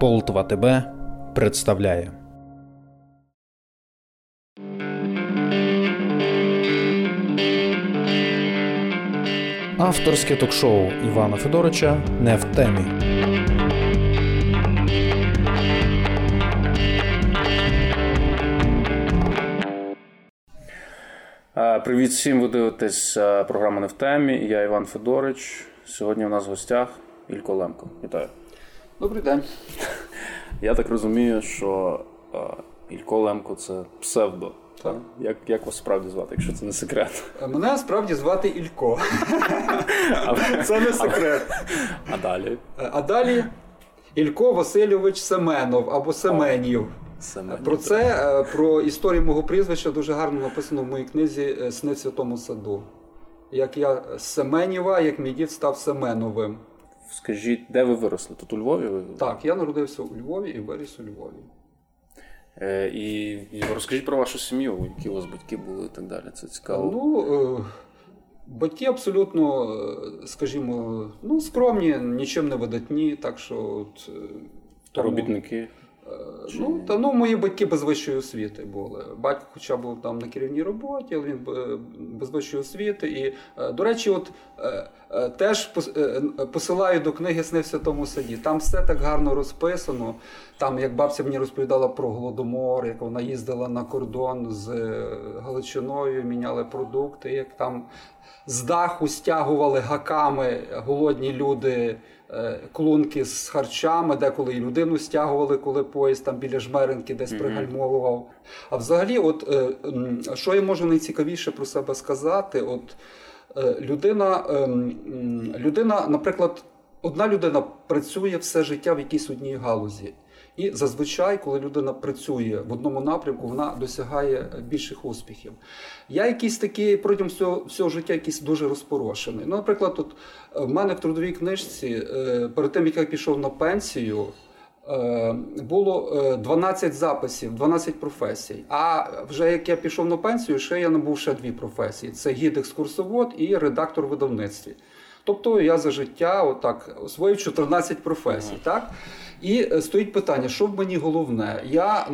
Полтва ТБ представляє. Авторське ток-шоу Івана Федорича не в темі. Привіт всім, ви дивитесь програму не в темі. Я Іван Федорич. Сьогодні у нас в гостях Ілько Лемко. Вітаю. Добрий день. Я так розумію, що Ілько Лемко це псевдо. Так. Як як вас справді звати, якщо це не секрет? Мене справді звати Ілько. Це не секрет. А далі? А далі Ілько Васильович Семенов або Семенів. Семенів. Про це, е, про історію мого прізвища дуже гарно написано в моїй книзі е, Сни в святому саду. Як я з Семенєва, як мій дід став Семеновим. Скажіть, де ви виросли? Тут у Львові? Так, я народився у Львові і виріс у Львові. Е, І, і розкажіть про вашу сім'ю, які у вас батьки були і так далі. Це цікаво. Ну, е, батьки абсолютно, е, скажімо, ну, скромні, нічим не видатні, так що. От, е, тому... Робітники. Чи... Ну, та, ну, Мої батьки без вищої освіти були. Батько хоча був там на керівній роботі, але він без вищої освіти. І, до речі, от теж посилаю до книги Сни в святому саді. Там все так гарно розписано. Там, як бабця мені розповідала про голодомор, як вона їздила на кордон з Галичиною, міняли продукти, як там з даху стягували гаками голодні люди. Е, клунки з харчами, деколи і людину стягували, коли поїзд там біля жмеренки десь mm-hmm. пригальмовував. А взагалі, от е, що я можу найцікавіше про себе сказати? От е, людина, людина, наприклад, одна людина працює все життя в якійсь одній галузі. І зазвичай, коли людина працює в одному напрямку, вона досягає більших успіхів. Я якийсь такий протягом всього всього життя якийсь дуже розпорошений. Ну, Наприклад, от е, в мене в трудовій книжці, е, перед тим як я пішов на пенсію, е, було 12 записів, 12 професій. А вже як я пішов на пенсію, ще я набув ще дві професії: це гід-екскурсовод і редактор в видавництві. Тобто я за життя отак освоїв 14 професій. Так? І е, стоїть питання, що в мені головне? Я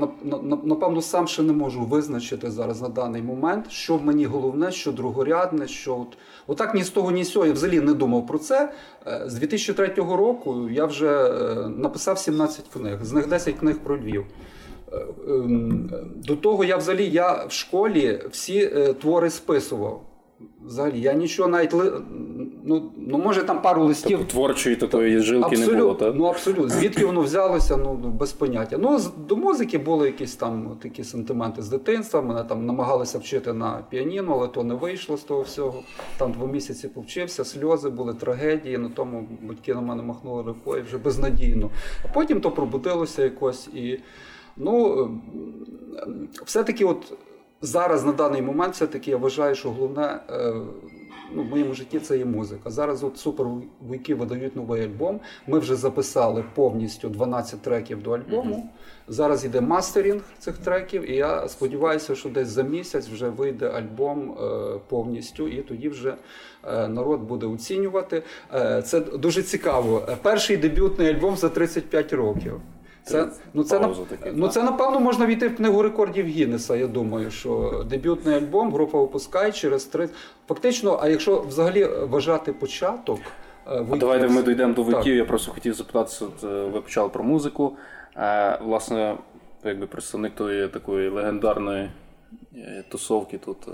напевно сам ще не можу визначити зараз на даний момент, що в мені головне, що другорядне, що от отак ні з того, ні з цього. Я взагалі не думав про це. Е, з 2003 року я вже е, написав 17 книг, з них 10 книг про Львів. Ем, до того я взагалі я в школі всі твори списував. Взагалі, я нічого навіть ну, ну може там пару листів. Тобто творчої такої жилки абсолют, не було, так? Ну абсолютно. Звідки воно взялося, ну, ну без поняття. Ну, до музики були якісь там такі сентименти з дитинства. Мене там намагалися вчити на піаніно, але то не вийшло з того всього. Там два місяці повчився, сльози були, трагедії, на тому батьки на мене махнули рукою вже безнадійно. А потім то пробудилося якось і. Ну, все-таки от зараз на даний момент все-таки я вважаю, що головне е, ну, в моєму житті це є музика. Зараз от супервуйки видають новий альбом. Ми вже записали повністю 12 треків до альбому. Mm-hmm. Зараз йде мастерінг цих треків, і я сподіваюся, що десь за місяць вже вийде альбом е, повністю, і тоді вже е, народ буде оцінювати. Це дуже цікаво. Перший дебютний альбом за 35 років. Це ну це таки, ну це напевно можна війти в книгу рекордів Гіннеса. Я думаю, що дебютний альбом група випускає через три. Фактично, а якщо взагалі вважати початок, е, а давайте ми дійдемо до витів. Я просто хотів запитатися. Ви почали про музику. Е, Власне, якби представник тої такої легендарної тусовки тут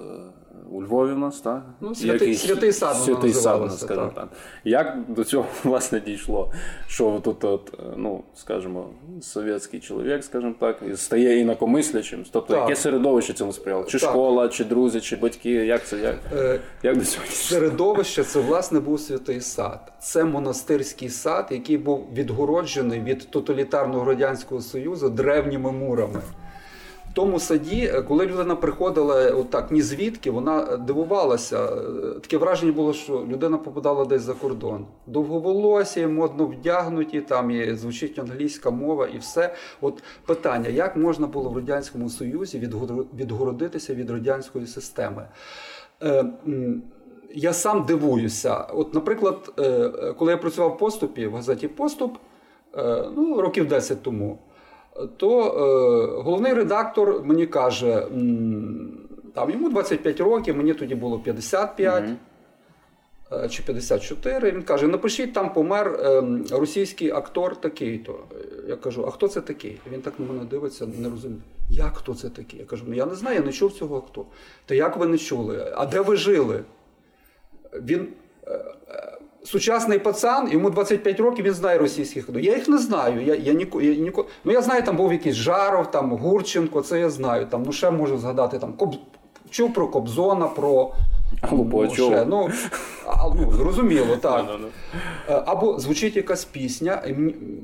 у Львові в нас, так? Ну, Святий святий сад святий сад, скажімо так. Як до цього власне дійшло? Що тут, от, ну, скажімо, совєтський чоловік, скажімо так, стає інакомислячим? Тобто, так. яке середовище цьому сприяло? Чи так. школа, чи друзі, чи батьки? Як це? Як, е, як до цього дійшло? Середовище це, власне, був святий сад. Це монастирський сад, який був відгороджений від тоталітарного радянського союзу древніми мурами тому саді, е, коли людина приходила отак, ні звідки, вона дивувалася. Е, таке враження було, що людина попадала десь за кордон. Довговолосі, модно вдягнуті, там і звучить англійська мова і все. От питання, як можна було в Радянському Союзі відгородитися від радянської системи? Е, я сам дивуюся. От, наприклад, коли я працював в поступі в газеті Поступ. ну, років 10 тому, то головний редактор мені каже, там йому 25 років, мені тоді було 55. Mm-hmm. Чи 54, він каже: напишіть, там помер ем, російський актор такий-то. Я кажу, а хто це такий? Він так на мене дивиться, не розуміє. Як хто це такий? Я кажу, ну я не знаю, я не чув цього актора. Та як ви не чули? А де ви жили? Він е, е, сучасний пацан, йому 25 років, він знає російських ходу. Я їх не знаю. Я я, ніко, я ніко... Ну я знаю, там був якийсь Жаров, там Гурченко, це я знаю. Там, Ну ще можу згадати там Коб... чув про Кобзона, про. Або ну, ще, ну, а, ну, Зрозуміло, так. Е, або звучить якась пісня, і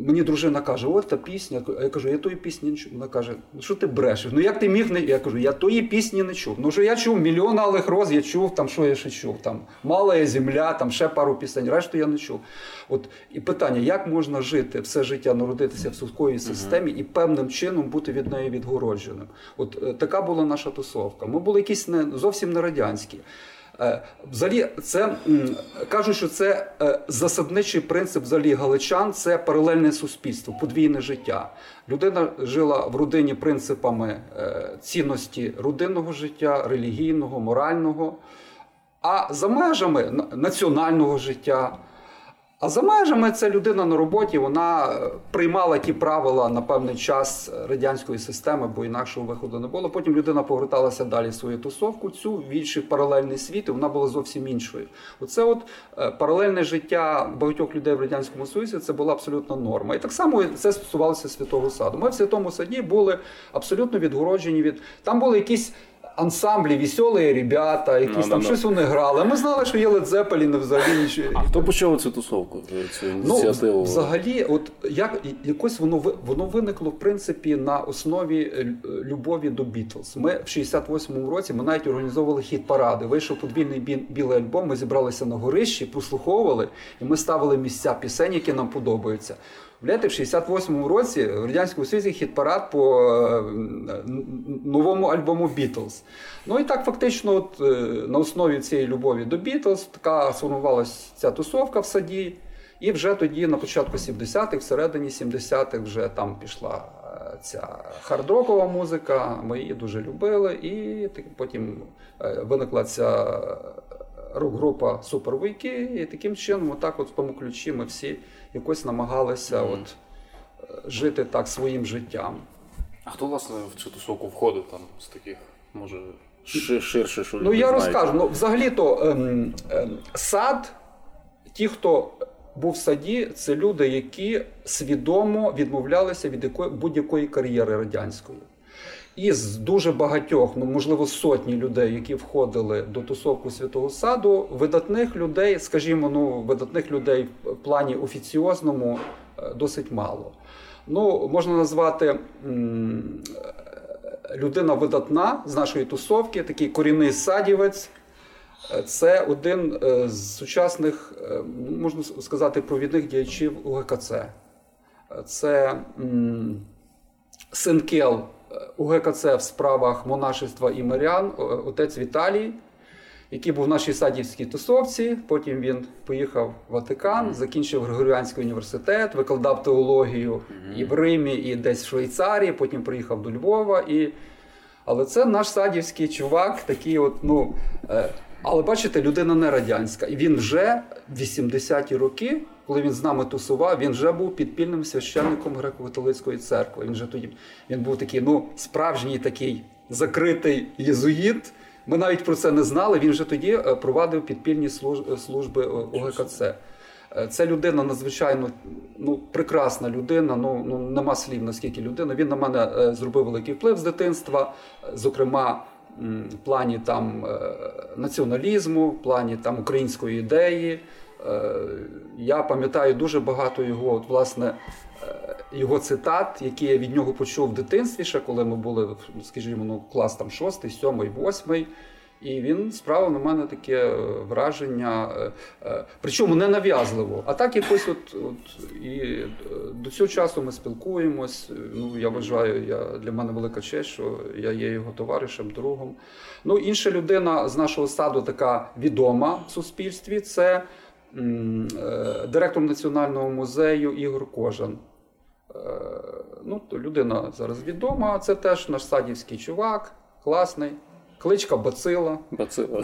мені дружина каже, от та пісня. Я кажу, я тої пісні не чув. Вона каже, ну що ти брешеш? Ну як ти міг не. Я кажу, я тої пісні не чув. Ну що я чув мільйон алих роз, я чув, там що я ще чув, там Мала земля, там ще пару пісень, решту я не чув. От І питання, як можна жити все життя, народитися в сухої системі і певним чином бути від неї відгородженим? От е, така була наша тусовка. Ми були якісь не зовсім не радянські. Е, взагалі, це кажуть, що це е, засадничий принцип взагалі галичан, це паралельне суспільство, подвійне життя. Людина жила в родині принципами е, цінності родинного життя, релігійного, морального, а за межами національного життя. А за межами ця людина на роботі вона е, приймала ті правила на певний час радянської системи, бо інакшого виходу не було. Потім людина поверталася далі в свою тусовку, цю в інший паралельний світ, і вона була зовсім іншою. Оце от е, паралельне життя багатьох людей в радянському Союзі це була абсолютна норма. І так само це стосувалося святого саду. Ми в святому саді були абсолютно відгороджені від там були якісь ансамблі, веселі ребята, якісь no, там no, щось вони грали. Ми знали, що є Led Zeppelin взагалі. А хто почав цю тусовку? Цю ну, ініціативу? Ну, Взагалі, от як якось воно воно виникло в принципі на основі е, любові до Бітлз. Ми в 68-му році ми навіть організовували хіт паради. Вийшов подвійний білий альбом. Ми зібралися на горищі, прослуховували, і ми ставили місця пісень, які нам подобаються. Блядь, в 68-му році в Радянському Союзі хіт-парад по е, новому альбому Бітлз. Ну і так фактично, от, е, на основі цієї любові до Бітлз, така сформувалася ця тусовка в саді. І вже тоді, на початку 70-х, всередині 70-х, вже там пішла е, ця хардрокова музика. Ми її дуже любили, і потім виникла ця рок-група Супервики. І таким чином, отак, от в тому ключі, ми всі якось намагалися mm. от, е, жити так своїм життям. А хто, власне, в цю тусовку входить там з таких, може, ширше, що Ну, я знаєте? розкажу. Ну, взагалі-то ем, ем, сад, ті, хто був в саді, це люди, які свідомо відмовлялися від якої, будь-якої кар'єри радянської. Із дуже багатьох, ну можливо, сотні людей, які входили до тусовку святого саду, видатних людей, скажімо, ну видатних людей в плані офіціозному е, досить мало. Ну, можна назвати людина видатна з нашої тусовки, такий корінний садівець. Е, це один е, з сучасних, можна сказати, провідних діячів УГКЦ. Це Сенкел у ГКЦ в справах монашества і мирян отець Віталій, який був в нашій садівській тусовці. Потім він поїхав в Ватикан, закінчив Григоріанський університет, викладав теологію і в Римі, і десь в Швейцарії. Потім приїхав до Львова. І... Але це наш садівський чувак, такий от, ну. Е, але бачите, людина не радянська. І він вже в 80-ті роки коли він з нами тусував, він вже був підпільним священником греко-католицької церкви. Він вже тоді він був такий, ну, справжній такий закритий єзуїт. Ми навіть про це не знали. Він вже тоді е, провадив підпільні служби ОГКЦ. Е, це людина надзвичайно ну, прекрасна людина. Ну ну нема слів, наскільки людина. Він на мене е, зробив великий вплив з дитинства, зокрема. В плані там націоналізму, в плані там української ідеї, Е, я пам'ятаю дуже багато його, от, власне, е, його цитат, які я від нього почув в дитинстві, ще коли ми були, скажімо, ну, клас там 6, 7, 8. І він справив на мене таке враження, е, причому не нав'язливо. А так якось от, от і до цього часу ми спілкуємось. Ну я вважаю, я для мене велика честь, що я є його товаришем, другом. Ну, інша людина з нашого саду, така відома в суспільстві, це. Е, директор Національного музею Ігор Кожан. ну, людина зараз відома, це теж наш садівський чувак, класний. Кличка Бацила. Бацила.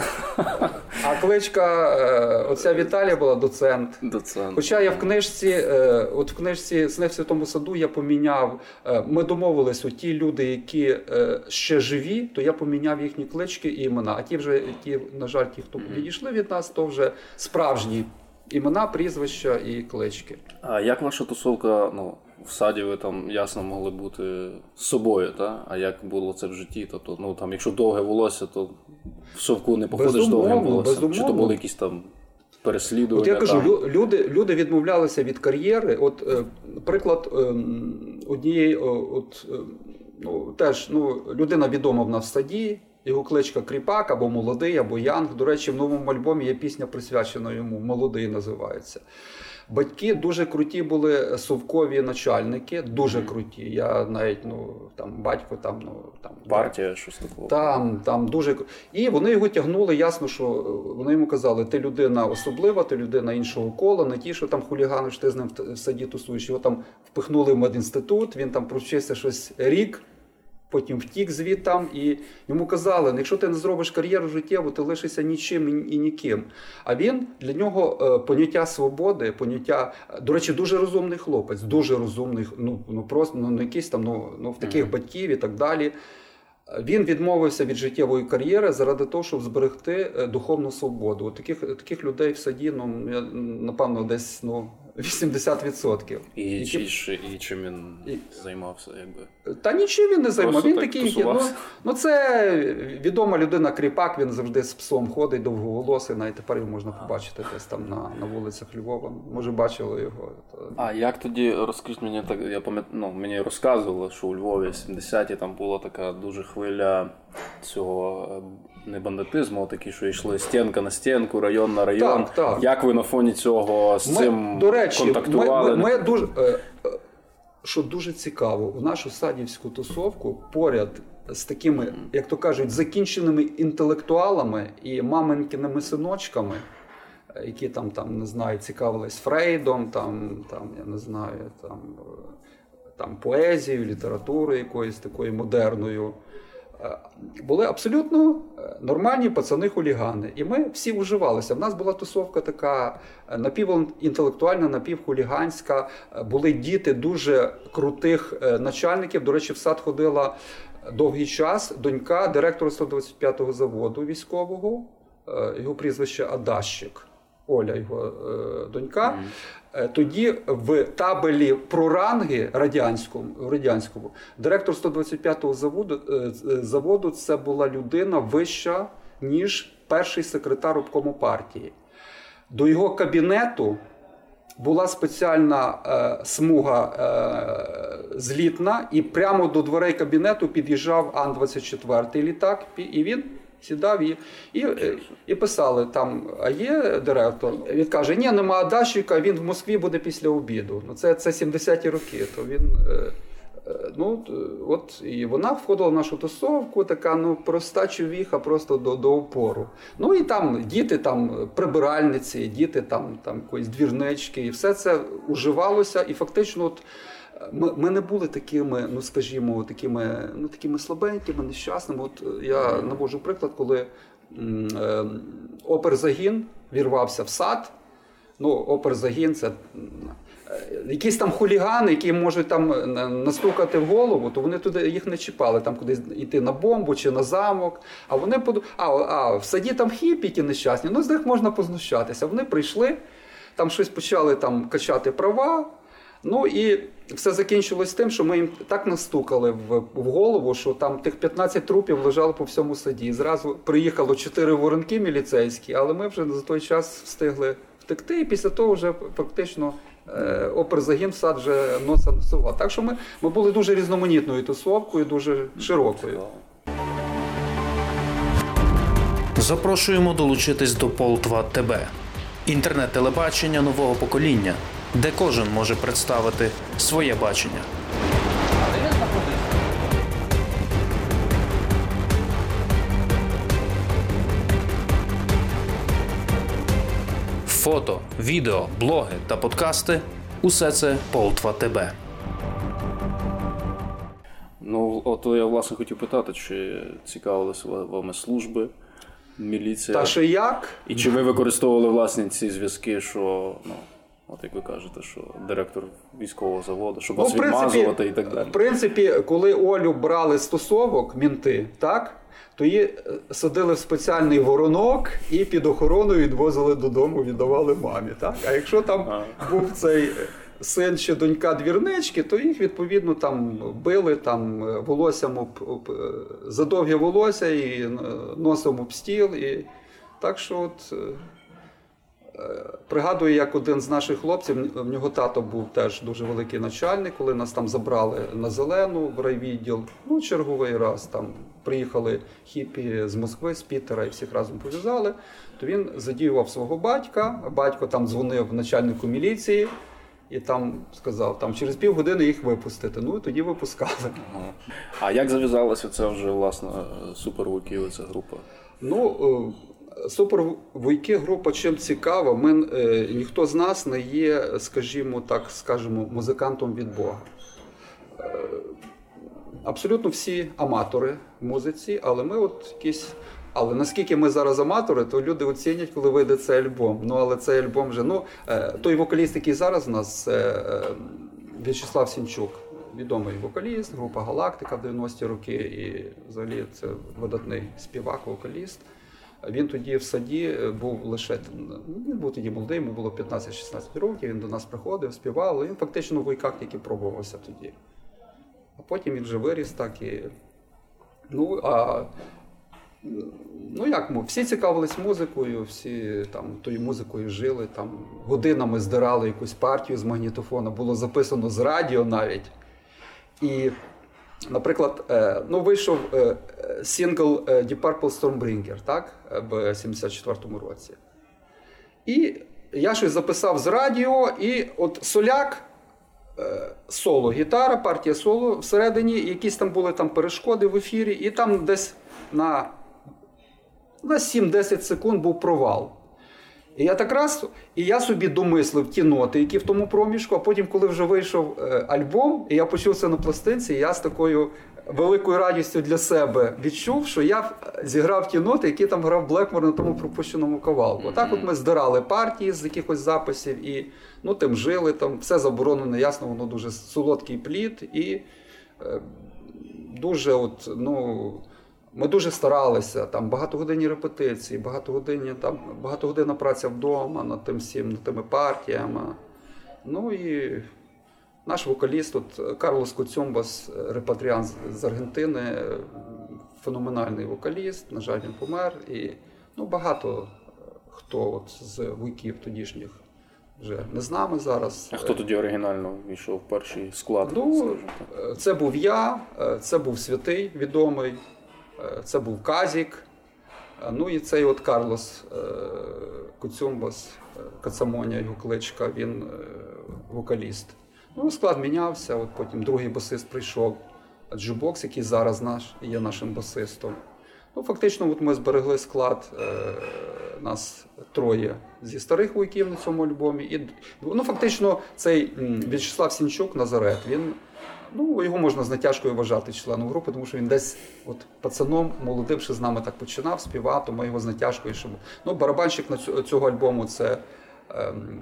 А кличка е, оця Віталія була доцент. Доцент. Хоча я в книжці, е, от в книжці «Сни в святому саду я поміняв. Е, ми домовились, от ті люди, які ще живі, то я поміняв їхні клички і імена. А ті вже ті, на жаль, ті, хто відійшли від нас, то вже справжні імена, прізвища і клички. А як ваша тусовка? ну, в саді ви там ясно могли бути з собою, та? а як було це в житті? Тобто, ну там, якщо довге волосся, то в совку не походиш довгим волоссям. Безумовно. Чи то були якісь там переслідування? От я кажу, там? люди люди відмовлялися від кар'єри. От е, приклад е, однієї, от, е, ну, теж ну, людина відома в нас в саді. Його кличка Кріпак або Молодий, або Янг. До речі, в новому альбомі є пісня присвячена йому Молодий називається. Батьки дуже круті були совкові начальники, дуже круті. Я навіть ну там батько там ну там партія, щось такого. Там там дуже і вони його тягнули. Ясно, що вони йому казали, ти людина особлива, ти людина іншого кола, не ті, що там хулігани, що ти з ним в саді тусуєш. Його там впихнули в медінститут. Він там провчився щось рік потім втік звідтам, і йому казали: «Ну, якщо ти не зробиш кар'єру життєву, ти лишишся нічим і ніким. А він для нього е, поняття свободи, поняття, до речі, дуже розумний хлопець, дуже розумний, ну ну просто ну не якийсь там, ну ну в таких mm-hmm. батьків і так далі. Він відмовився від життєвої кар'єри заради того, щоб зберегти е, духовну свободу. Таких таких людей в саді, ну я напевно, десь ну 80%. І, і, чи, і чим він і... займався, якби та нічим він не займав. Він так такий ну, ну це відома людина кріпак. Він завжди з псом ходить довговолосий. Навіть тепер його можна побачити десь там на на вулицях Львова. Може, бачили його. А як тоді розкажіть мені так? Я пам'ятаю, ну, мені розказували, що у Львові 70-ті там була така дуже хвиля цього е, не бандитизму, а такі, що йшли стінка на стінку, район на район. Так, так. Як ви на фоні цього з ми, цим до речі, контактували? Ми, ми, ми дуже, е, е, що дуже цікаво, в нашу садівську тусовку поряд з такими, як то кажуть, закінченими інтелектуалами і маменькиними синочками. Які там там не знаю, цікавились Фрейдом, там там я не знаю, там там поезією, літературою якоюсь такою модерною. Е, були абсолютно е, нормальні пацани-хулігани. І ми всі уживалися. В нас була тусовка така е, напівінтелектуальна, напівхуліганська. Були діти дуже крутих начальників. До речі, в сад ходила довгий час донька директора 125-го заводу військового, його прізвище Адащик. Оля, його донька. Е, тоді в табелі про ранги радянському радянському директор 125-го заводу е, е, заводу це була людина вища, ніж перший секретар обкому партії. До його кабінету була спеціальна е, смуга е, злітна, і прямо до дверей кабінету під'їжджав Ан-24 літак, і він сідав і і, і писали там, а є директор. Він каже, ні, нема Дащика, він в Москві буде після обіду. Ну Це це 70-ті роки. То він, е, е, ну, от, І вона входила в нашу тусовку, така ну, проста човіха просто до до опору. Ну і там діти, там прибиральниці, діти там, там якоїсь двірнички, і все це уживалося. І фактично. от ми ми не були такими, ну скажімо, такими ну, такими слабенькими, нещасними. От е, я навожу приклад, коли е, оперзагін вірвався в сад. Ну, оперзагін це. Е, якісь там хулігани, які можуть там е, настукати в голову, то вони туди їх не чіпали, там кудись йти на бомбу чи на замок. А вони поду... а, а в саді там хіпі ті нещасні, ну з них можна познущатися. Вони прийшли, там щось почали там качати права. Ну і все закінчилось тим, що ми їм так настукали в, в голову, що там тих 15 трупів лежало по всьому саді. Зразу приїхало 4 воронки міліцейські, але ми вже за той час встигли втекти. І після того вже фактично е, оперзагін сад вже носа носував. Так що ми, ми були дуже різноманітною тусовкою, дуже широкою. Запрошуємо долучитись до Полтва ТБ, інтернет-телебачення нового покоління де кожен може представити своє бачення. Фото, відео, блоги та подкасти усе це Полтва ТБ. Ну, от я власне хотів питати, чи цікавилися вами служби, міліція? Та що як? І чи ви використовували власне ці зв'язки, що ну. От як ви кажете, що директор військового заводу, щоб ну, вас відмазувати і так далі. В принципі, коли Олю брали стосовок, мінти, так, то її е, садили в спеціальний воронок і під охороною відвозили додому, віддавали мамі. Так? А якщо там а. був цей син чи донька двірнички, то їх відповідно там били там е, волоссям об, об, е, волосся і носом об стіл. І... Так що от. Пригадую, як один з наших хлопців, в нього тато був теж дуже великий начальник, коли нас там забрали на зелену в райвідділ. Ну, черговий раз там приїхали хіпі з Москви, з Пітера і всіх разом пов'язали. То він задіював свого батька. Батько там дзвонив начальнику міліції і там сказав, там через півгодини їх випустити. Ну і тоді випускали. А як зав'язалася ця вже власне супервуків, ця група? Ну, е, Супервойки група чим цікава, ми, е, ніхто з нас не є, скажімо так, скажімо, музикантом від Бога. Е, абсолютно всі аматори в музиці, але ми от якісь. Але наскільки ми зараз аматори, то люди оцінять, коли вийде цей альбом. Ну але цей альбом вже ну е, той вокаліст, який зараз у нас це В'ячеслав Сінчук, відомий вокаліст, група Галактика в 90-ті роки, і взагалі це видатний співак, вокаліст. Він тоді в саді е, був лише він був тоді молодий, йому було 15-16 років. Він до нас приходив, співав, але він фактично в войках тільки пробувався тоді. А потім він вже виріс так і. Ну, а ну як всі цікавились музикою, всі там тою музикою жили, там годинами здирали якусь партію з магнітофона, було записано з радіо навіть. І Наприклад, е, ну вийшов е, сингл е, Deep Purple Stormbringer, так, в 74-му році. І я щось записав з радіо, і от соляк, соло, гітара, партія соло всередині, якісь там були там перешкоди в ефірі, і там десь на на 7-10 секунд був провал. І я так раз, і я собі домислив ті ноти, які в тому проміжку, а потім, коли вже вийшов е, альбом, і я почув це на пластинці, я з такою великою радістю для себе відчув, що я зіграв ті ноти, які там грав Блекмор на тому пропущеному кавалку. Mm-hmm. Так от ми здирали партії з якихось записів і ну, тим жили, там все заборонено, ясно, воно дуже солодкий плід і е, дуже от, ну. Ми дуже старалися, там багатогодинні репетиції, багатогодинні, там, багатогодинна праця вдома над тим всім, над тими партіями. Ну і наш вокаліст, от Карлос Коцюмбас, репатріан з Аргентини, феноменальний вокаліст, на жаль, він помер. І ну, багато хто от з вуйків тодішніх вже не з нами зараз. А хто тоді оригінально війшов в перший склад? Ну, Це був я, це був святий відомий. Е, це був Казік. Е, ну і цей от Карлос е, Куцюмбас, Кацамоня, його кличка, він вокаліст. Ну, Склад мінявся, от потім другий басист прийшов, Джубокс, який зараз наш, є нашим басистом. Ну, Фактично, от ми зберегли склад, нас троє зі старих вуйків на цьому альбомі. І, ну, Фактично, цей В'ячеслав Сінчук Назарет. він Ну, його можна з натяжкою вважати членом групи, тому що він десь от пацаном молодим ще з нами так починав співати, ми його з натяжкою. Щоб... Ну, Барабанщик на цього альбому це ем,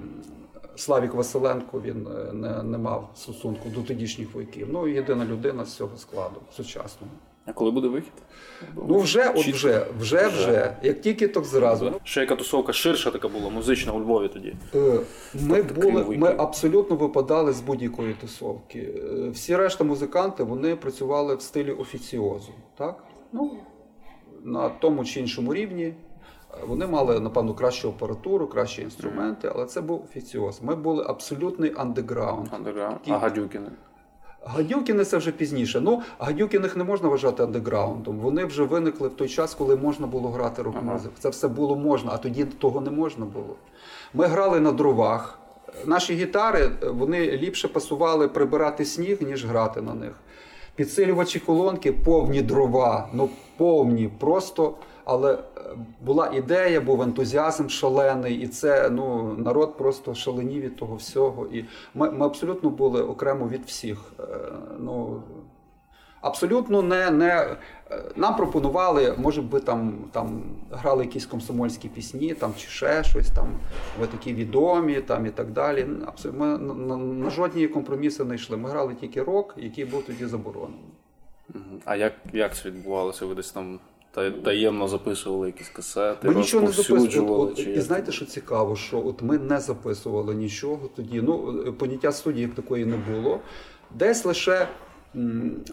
Славік Василенко, він е, не, не мав стосунку до тодішніх вояків. Ну, єдина людина з цього складу сучасного. А коли буде вихід? Ну вже, от вже, вже, вже. Як тільки так зразу. Ще яка тусовка ширша така була, музична у Львові тоді. Е, ми були, ми абсолютно випадали з будь-якої тусовки. Е, всі решта музиканти вони працювали в стилі офіціозу. Так? Ну, На тому чи іншому рівні. Вони мали, напевно, кращу апаратуру, кращі інструменти, але це був офіціоз. Ми були абсолютний андеграунд. Андеграунд. А гадюкіни? Гадюкіни це вже пізніше. Ну, Гадюкіних не можна вважати андеграундом. Вони вже виникли в той час, коли можна було грати рок-музику. Це все було можна, а тоді того не можна було. Ми грали на дровах. Наші гітари вони ліпше пасували прибирати сніг, ніж грати на них. Підсилювачі колонки повні дрова, ну повні, просто але е, була ідея, був ентузіазм шалений, і це ну народ просто шаленів від того всього. І ми ми абсолютно були окремо від всіх. Е, ну, Абсолютно не. не нам пропонували, може би там там грали якісь комсомольські пісні, там чи ще щось, там ви такі відомі, там і так далі. Ми на, на, на жодні компроміси не йшли. Ми грали тільки рок, який був тоді заборонений. А як як це відбувалося? Ви десь там таємно записували якісь касети? Ми нічого не записували. От, і знаєте, що цікаво, що от ми не записували нічого тоді. Ну, поняття студії як такої не було. Десь лише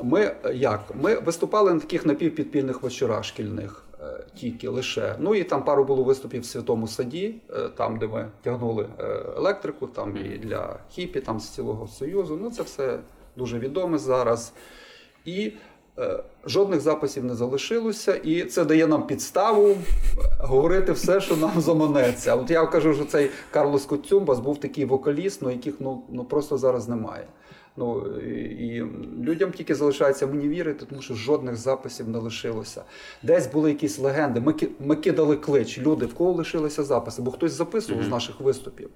ми як? Ми виступали на таких напівпідпільних вечорах шкільних. Е, тільки лише. Ну і там пару було виступів в Святому Саді, е, там, де ми тягнули е, електрику, там і для хіпі, там з цілого Союзу. Ну це все дуже відоме зараз. І е, жодних записів не залишилося, і це дає нам підставу говорити все, що нам заманеться. От я кажу, що цей Карлос Коцюмбас був такий вокаліст, ну яких ну, ну просто зараз немає. Ну і людям тільки залишається мені вірити, тому що жодних записів не лишилося. Десь були якісь легенди. Ми ми кидали клич. Люди в кого лишилися записи, бо хтось записував mm-hmm. з наших виступів.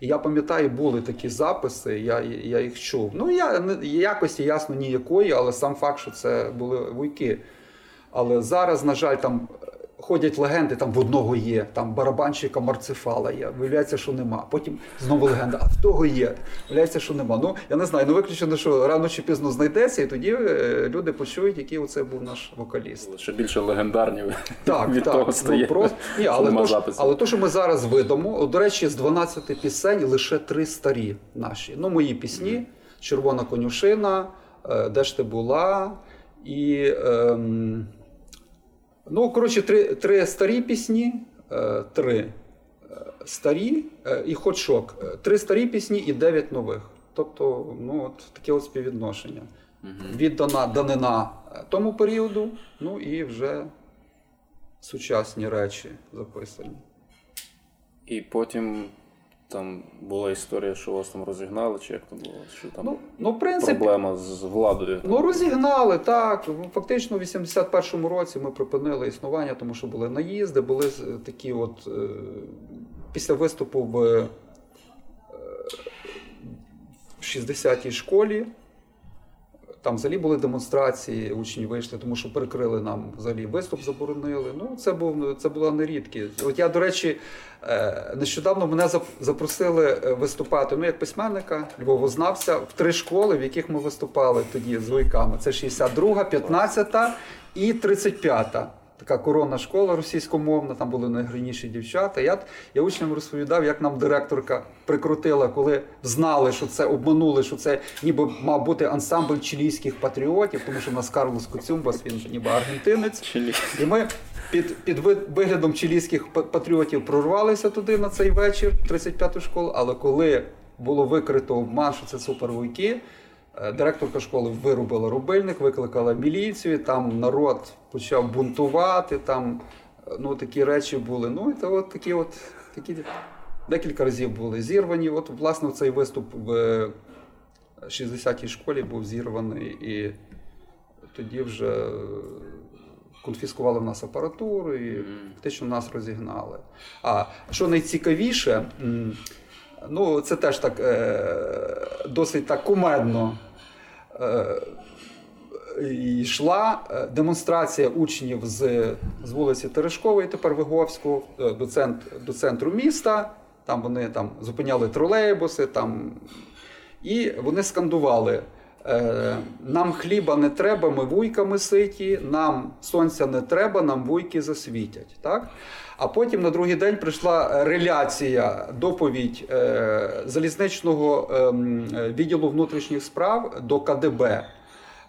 І я пам'ятаю, були такі записи, я я їх чув. Ну я якості ясно ніякої, але сам факт, що це були вуйки. Але зараз, на жаль, там ходять легенди, там в одного є, там барабанщика Марцефала є, виявляється, що нема. Потім знову легенда, а в того є. Виявляється, що нема. Ну, я не знаю, ну виключено, що рано чи пізно знайдеться, і тоді е, люди почують, який оце був наш вокаліст. Ще більше легендарні так, від так, того ну, стає. Ну, просто... Ні, але, то, ж, але то, що ми зараз видамо, до речі, з 12 пісень лише три старі наші. Ну, мої пісні: Червона конюшина, «Е, Де ж ти була? і. Ем... Ну, коротше, три три старі пісні, е, три е, старі е, і ходшок. Три старі пісні і дев'ять нових. Тобто, ну, от таке от співвідношення. Угу. Віддана данина тому періоду, ну і вже сучасні речі записані. І потім там була історія, що вас там розігнали, чи як там було? Що там ну, ну, в принципі, проблема з владою? Ну, розігнали, так. Фактично, в 81-му році ми припинили існування, тому що були наїзди, були такі от е, після виступу в, е, в 60-й школі. Там взагалі були демонстрації, учні вийшли, тому що перекрили нам взагалі виступ, заборонили. Ну, це був це була не. От я, до речі, е, нещодавно мене запросили е, виступати ну, як письменника, Львовознавця, в три школи, в яких ми виступали тоді з войками. Це 62, 15 і 35 така коронна школа російськомовна, там були найгарніші дівчата. Я я учням розповідав, як нам директорка прикрутила, коли знали, що це обманули, що це ніби мав бути ансамбль чилійських патріотів, тому що в нас Карлос Коцюмбас, він ніби аргентинець. Чилі. І ми під під виглядом чилійських патріотів прорвалися туди на цей вечір, 35-ту школу. Але коли було викрито обман, що це супервойки, Е, директорка школи вирубила рубильник, викликала міліцію, там народ почав бунтувати, там е, ну, такі речі були. Ну, і то от такі от такі декілька разів були зірвані. От, власне, цей виступ в 60-й школі був зірваний, і тоді вже конфіскували в нас апаратуру і фактично нас розігнали. А що найцікавіше, ну це теж так е, досить так кумедно. Е, йшла е, демонстрація учнів з з вулиці Терешкової, тепер Виговського, е, до центру, до центру міста. Там вони там зупиняли тролейбуси, там, і вони скандували. Нам хліба не треба, ми вуйками ситі, нам сонця не треба, нам вуйки засвітять. Так? А потім на другий день прийшла реляція, доповідь е, залізничного ем, відділу внутрішніх справ до КДБ.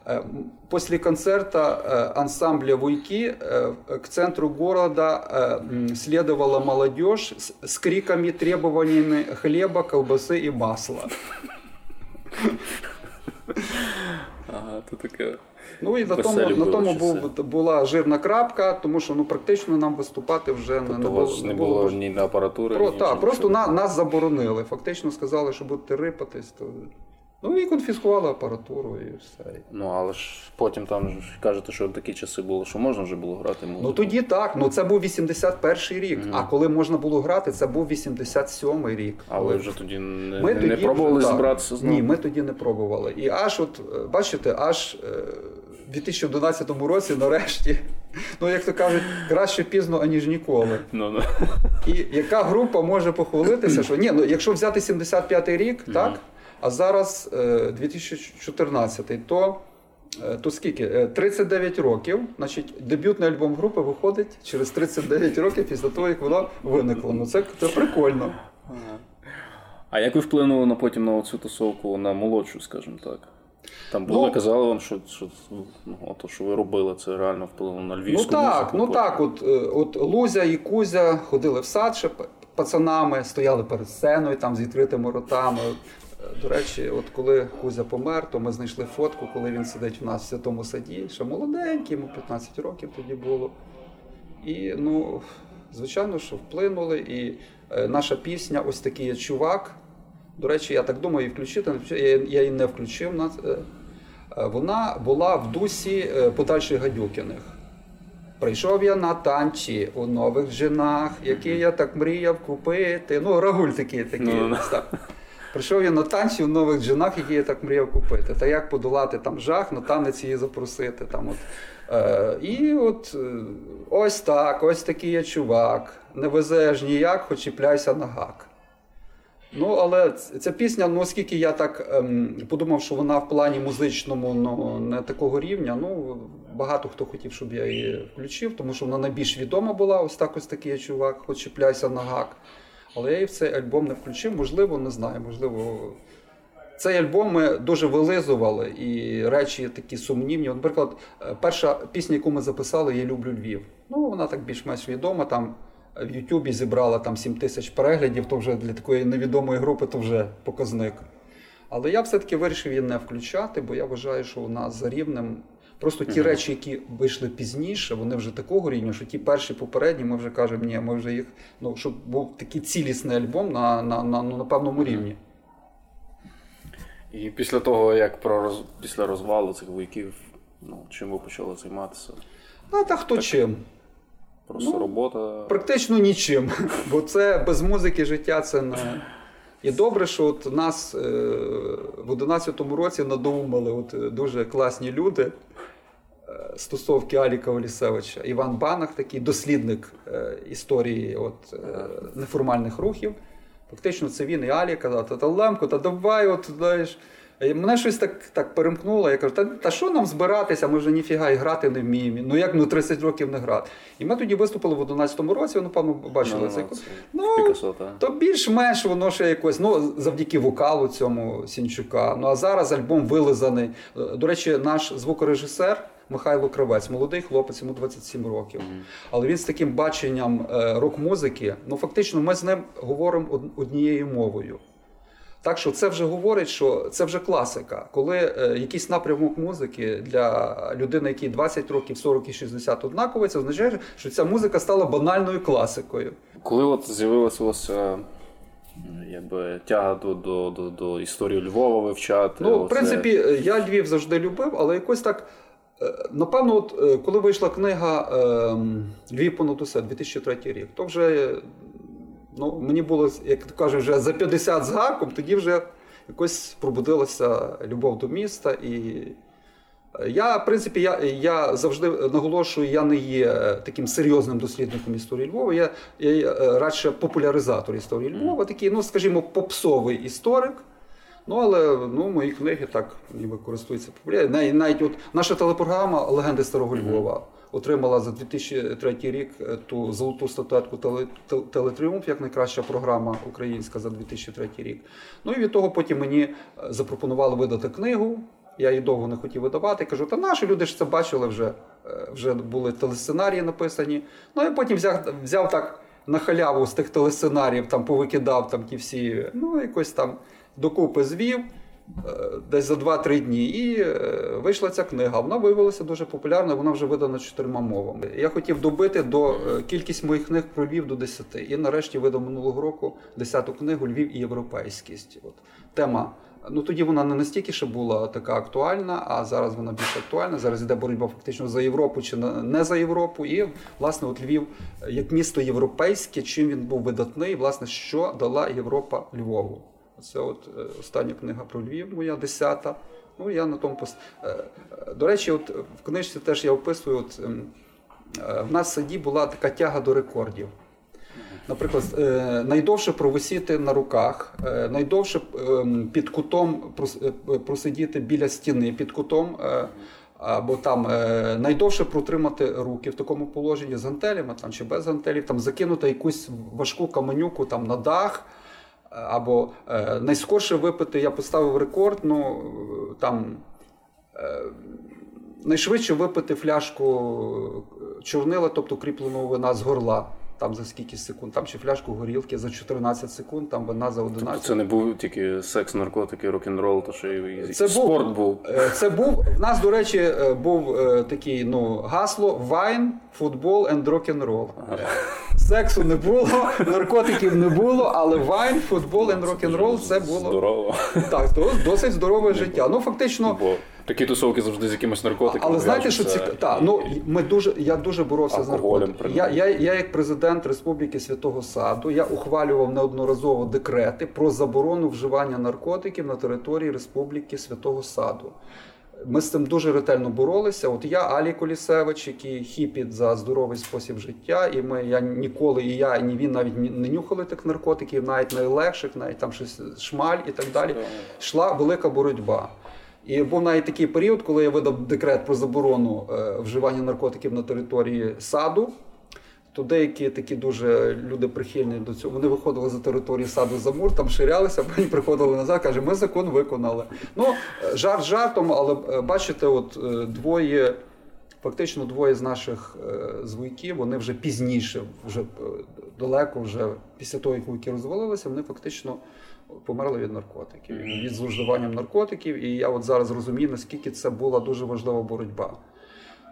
Е, После концерта э, ансамбля «Вуйки» э, к центру города э, следовала молодежь с криками, требованиями хлеба, колбасы и масла. То таке. Ну і на тому на тому був, була жирна крапка, тому що ну практично нам виступати вже тобто не було. Не було ні на апаратури. Про, ні та, просто на, нас заборонили. Фактично сказали, що будете рипатись. То... Ну і конфіскували апаратуру і все. Ну але ж потім там ж кажете, що такі часи були, що можна вже було грати музику. Ну тоді так. Ну це був 81-й рік. Mm-hmm. А коли можна було грати, це був 87-й рік. А ви вже тоді не ми не, тоді, пробували так, зібратися? Ні, ми тоді не пробували. І аж от бачите, аж. Е, 2011 році, нарешті, ну як то кажуть, краще пізно, аніж ніколи. Ну, ну. І яка група може похвалитися, що ні, ну якщо взяти 75-й рік, так, а зараз 2014, е, то. Е, то скільки? 39 років, значить, дебютний альбом групи виходить через 39 років після того, як воно виникло. Ну це це прикольно. А як ви вплинули на потім на цю тусовку на молодшу, скажімо так? Там були, ну, казали вам, що що, ну, то, що ви робили, це реально впливало на львівську ну, так, музику? Ну так, от е, от Лузя і Кузя ходили в сад ще пацанами, стояли перед сценою там з відкритими ротами. До речі, от коли Кузя помер, то ми знайшли фотку, коли він сидить у нас в святому саді, ще молоденький, йому 15 років тоді було. І, ну, звичайно, що вплинули. І е, наша пісня Ось такий чувак. До речі, я так думаю, і включити, я її не включив. Е, е, вона була в дусі подальших гадюкіних. Прийшов я на танці у нових жінах, які я так мріяв купити. Ну, рагуль такий такий. Ну, так. Прийшов я на танці у нових жінах, які я так мріяв купити. Та як подолати там жах, на танець її запросити. Там, от. Е, І от ось так, ось такий я чувак. Не везеш ніяк, хоч чіпляйся на гак. Ну, але ця пісня, ну оскільки я так ем, подумав, що вона в плані музичному ну, не такого рівня. Ну, багато хто хотів, щоб я її включив, тому що вона найбільш відома була. Ось так ось такий я чувак, хоч чіпляйся на гак. Але я її в цей альбом не включив, можливо, не знаю. Можливо, цей альбом ми дуже вилизували і речі такі сумнівні. Наприклад, е, перша пісня, яку ми записали, Я люблю Львів. Ну, вона так більш-менш відома. Там в Ютубі зібрала там 7 тисяч переглядів, то вже для такої невідомої групи то вже показник. Але я все-таки вирішив її не включати, бо я вважаю, що нас за рівнем. Просто ті речі, які вийшли пізніше, вони вже такого рівня, що ті перші попередні, ми вже кажемо, ні, ми вже їх, ну, щоб був такий цілісний альбом на на, на, ну, на певному рівні. І після того, як про роз... після розвалу цих вояків, ну, чим ви почали займатися? Ну, та хто так. чим. Просто ну, робота. Практично нічим. Бо це без музики життя це не. І добре, що от нас е, в 11-му році надумали от дуже класні люди е, стосовки Аліка Олісевича. Іван Банах, такий дослідник е, історії от, неформальних рухів. Фактично, це він і Алі казав, та Лемко, та давай, от знаєш. Мене щось так так перемкнуло. Я кажу, та та що нам збиратися? Ми вже ніфіга і грати не вміємо. Ну як ну 30 років не грати? І ми тоді виступили в 11-му році, ну, певно, бачили ну, це. Ну, Пікасо, то більш-менш воно ще якось, ну, завдяки вокалу цьому Сінчука. Ну а зараз альбом вилизаний. До речі, наш звукорежисер. Михайло Кравець, молодий хлопець, йому 27 років. Але він з таким баченням е, рок-музики, ну фактично, ми з ним говоримо однією мовою. Так що це вже говорить, що це вже класика. Коли е, якийсь напрямок музики для людини, якій 20 років, 40 і 60 однаково, це означає, що ця музика стала банальною класикою. Коли от з'явилася у вас е, якби тяга до до, до, до історії Львова вивчати? Ну, в принципі, я Львів завжди любив, але якось так. Е, напевно, от е, коли вийшла книга ем, Львів понад усе 2003 рік, то вже Ну, Мені було, як кажуть, вже за 50 з гаком, тоді вже якось пробудилася любов до міста. І е, я, в принципі, я я завжди наголошую, я не є таким серйозним дослідником історії Львова. Я я радше популяризатор історії Львова, такий, ну, скажімо, попсовий історик. Ну, але ну, мої книги так ніби користуються популярністю. Навіть от наша телепрограма Легенди Старого Львова отримала за 2003 рік е, ту золоту статуетку Телетріумф як найкраща програма українська за 2003 рік. Ну і від того потім мені е, запропонували видати книгу. Я її довго не хотів видавати. Кажу, та наші люди ж це бачили вже е, вже були телесценарії написані. Ну і потім взяв взяв так на халяву з тих телесценаріїв, там повикидав там ті всі, ну якось там докупи звів. Е, десь за 2-3 дні. І е, вийшла ця книга. Вона виявилася дуже популярною, вона вже видана чотирма мовами. Я хотів добити до е, кількість моїх книг про Львів до 10. І нарешті видав минулого року 10-ту книгу Львів і європейськість. От Тема. Ну тоді вона не настільки ще була така актуальна, а зараз вона більш актуальна. Зараз йде боротьба фактично за Європу чи не за Європу. І власне от Львів як місто європейське, чим він був видатний, власне, що дала Європа Львову. Це от е, остання книга про Львів, моя десята. Ну, я на тому пос... Е, До речі, от в книжці теж я описую. От, ем, в нас в саді була така тяга до рекордів. Наприклад, найдовше провисіти на руках, найдовше ем, під кутом просидіти біля стіни під кутом або там е, найдовше протримати руки в такому положенні з гантелями там, чи без гантелів, там закинути якусь важку каменюку там, на дах. Е, або е, найскорше випити, я поставив рекорд, ну там е, найшвидше випити фляжку чорнила, тобто кріпленого вина з горла там за скільки секунд, там чи фляжку горілки за 14 секунд, там вина за 11. Тобто це не був тільки секс, наркотики, рок-н-рол, то ще й це спорт був. був. Е, це був. В нас, до речі, е, був е, такий ну, гасло вайн, футбол and рок-н-рол. Ага. Сексу не було, наркотиків не було, але вайн, футбол and рок-н-рол це було здорово. Так, досить здорове життя. Ну фактично. Такі тусовки завжди з якимось наркотиками. Але знаєте, що ці та, ну ми дуже я дуже боровся з наркотиками. Я, я, я, як президент Республіки Святого Саду, я ухвалював неодноразово декрети про заборону вживання наркотиків на території Республіки Святого Саду. Ми з цим дуже ретельно боролися. От я, Алі Колісевич, який хіпіт за здоровий спосіб життя, і ми я ніколи, і я, і він навіть не нюхали тих наркотиків, навіть найлегших, навіть там щось шмаль і так далі. Йшла велика боротьба. І був навіть такий період, коли я видав декрет про заборону е, вживання наркотиків на території саду. То деякі такі дуже люди прихильні до цього. Вони виходили за території саду за мур, там ширялися, потім приходили назад, каже, ми закон виконали. Ну, е, жарт жартом, але е, бачите, от двоє, фактично двоє з наших звуйків, вони вже пізніше, вже далеко, вже після того, як вуйки розвалилися, вони фактично померли від наркотиків, від зловживанням наркотиків. І я от зараз розумію, наскільки це була дуже важлива боротьба.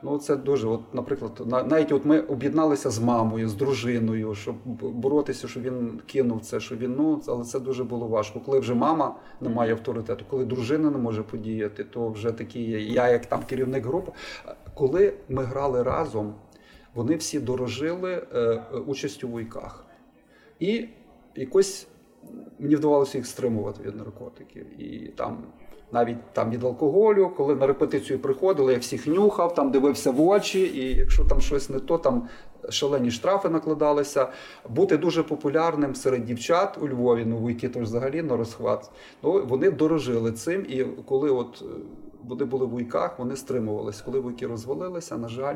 Ну, це дуже, от, наприклад, навіть от ми об'єдналися з мамою, з дружиною, щоб боротися, щоб він кинув це, що він ну, але це дуже було важко. Коли вже мама не має авторитету, коли дружина не може подіяти, то вже такі я, як там керівник групи. Коли ми грали разом, вони всі дорожили е, участю у войках. І якось мені вдавалося їх стримувати від наркотиків. І там навіть там від алкоголю, коли на репетицію приходили, я всіх нюхав, там дивився в очі, і якщо там щось не то, там шалені штрафи накладалися. Бути дуже популярним серед дівчат у Львові, ну вуйки то взагалі на розхват. Ну вони дорожили цим. І коли от е, вони були в вуйках, вони стримувалися. Коли вуйки розвалилися, на жаль.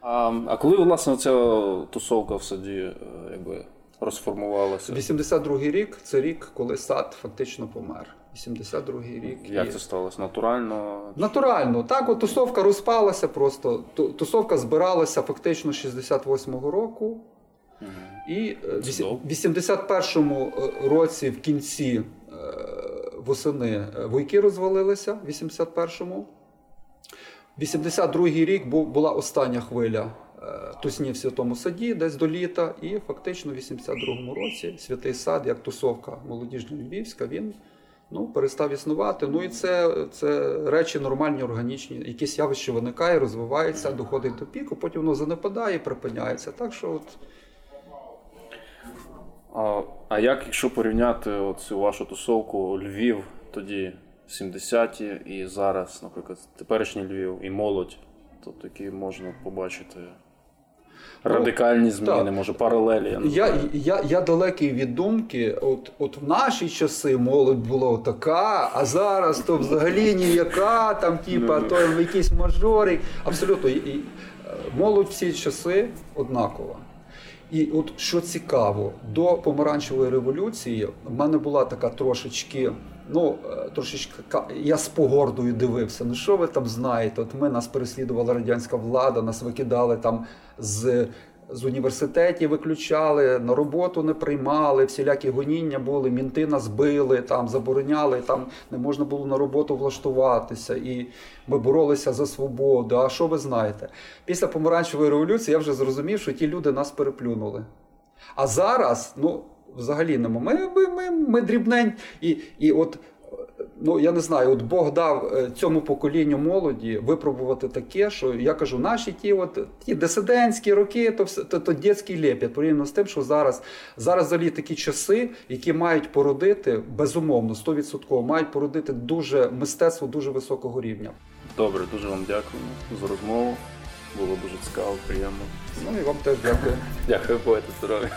А а коли власне ця тусовка в саді, е, якби розформувалося? 82-й рік це рік, коли сад фактично помер. 82-й рік. Як і... це сталося? Натурально? Натурально. Так, от тусовка розпалася просто. Тусовка збиралася фактично 68-го року. Угу. І в 81-му е, році в кінці е, восени е, войки розвалилися в 81-му. 82-й рік була остання хвиля Е, тусні в святому саді, десь до літа, і фактично в 82-му році святий сад, як тусовка молодіжна Львівська, він ну, перестав існувати. Ну і це це речі нормальні, органічні. Якісь явище виникає, розвивається, доходить до піку, потім воно занепадає, припиняється. Так що от. А а як, якщо порівняти цю вашу тусовку Львів тоді 70-ті і зараз, наприклад, теперішній Львів і молодь, тобто які можна побачити радикальні зміни, так. може, паралелі. Я я, я, я далекий від думки. От от в наші часи молодь була така, а зараз то взагалі ніяка, там, типа, то якісь мажори. Абсолютно. І, і, молодь всі часи однакова. І от що цікаво, до помаранчевої революції в мене була така трошечки. Ну, е, трошечки я з погордою дивився. Ну що ви там знаєте? От ми нас переслідувала радянська влада, нас викидали там з з університетів, виключали, на роботу не приймали, всілякі гоніння були, мінти нас били, там забороняли, там не можна було на роботу влаштуватися. І ми боролися за свободу. А що ви знаєте? Після помаранчевої революції я вже зрозумів, що ті люди нас переплюнули. А зараз, ну взагалі нема. Ми ми, ми, ми дрібнень. І, і от ну я не знаю, от Бог дав е, цьому поколінню молоді випробувати таке, що я кажу, наші ті, от ті дисидентські роки, то все то, то дітський лепіт, порівняно з тим, що зараз зараз взагалі такі часи, які мають породити безумовно 100% мають породити дуже мистецтво дуже високого рівня. Добре, дуже вам дякую за розмову. Було дуже цікаво, приємно. Ну і вам теж дякую. Дякую, бувайте здоров'я.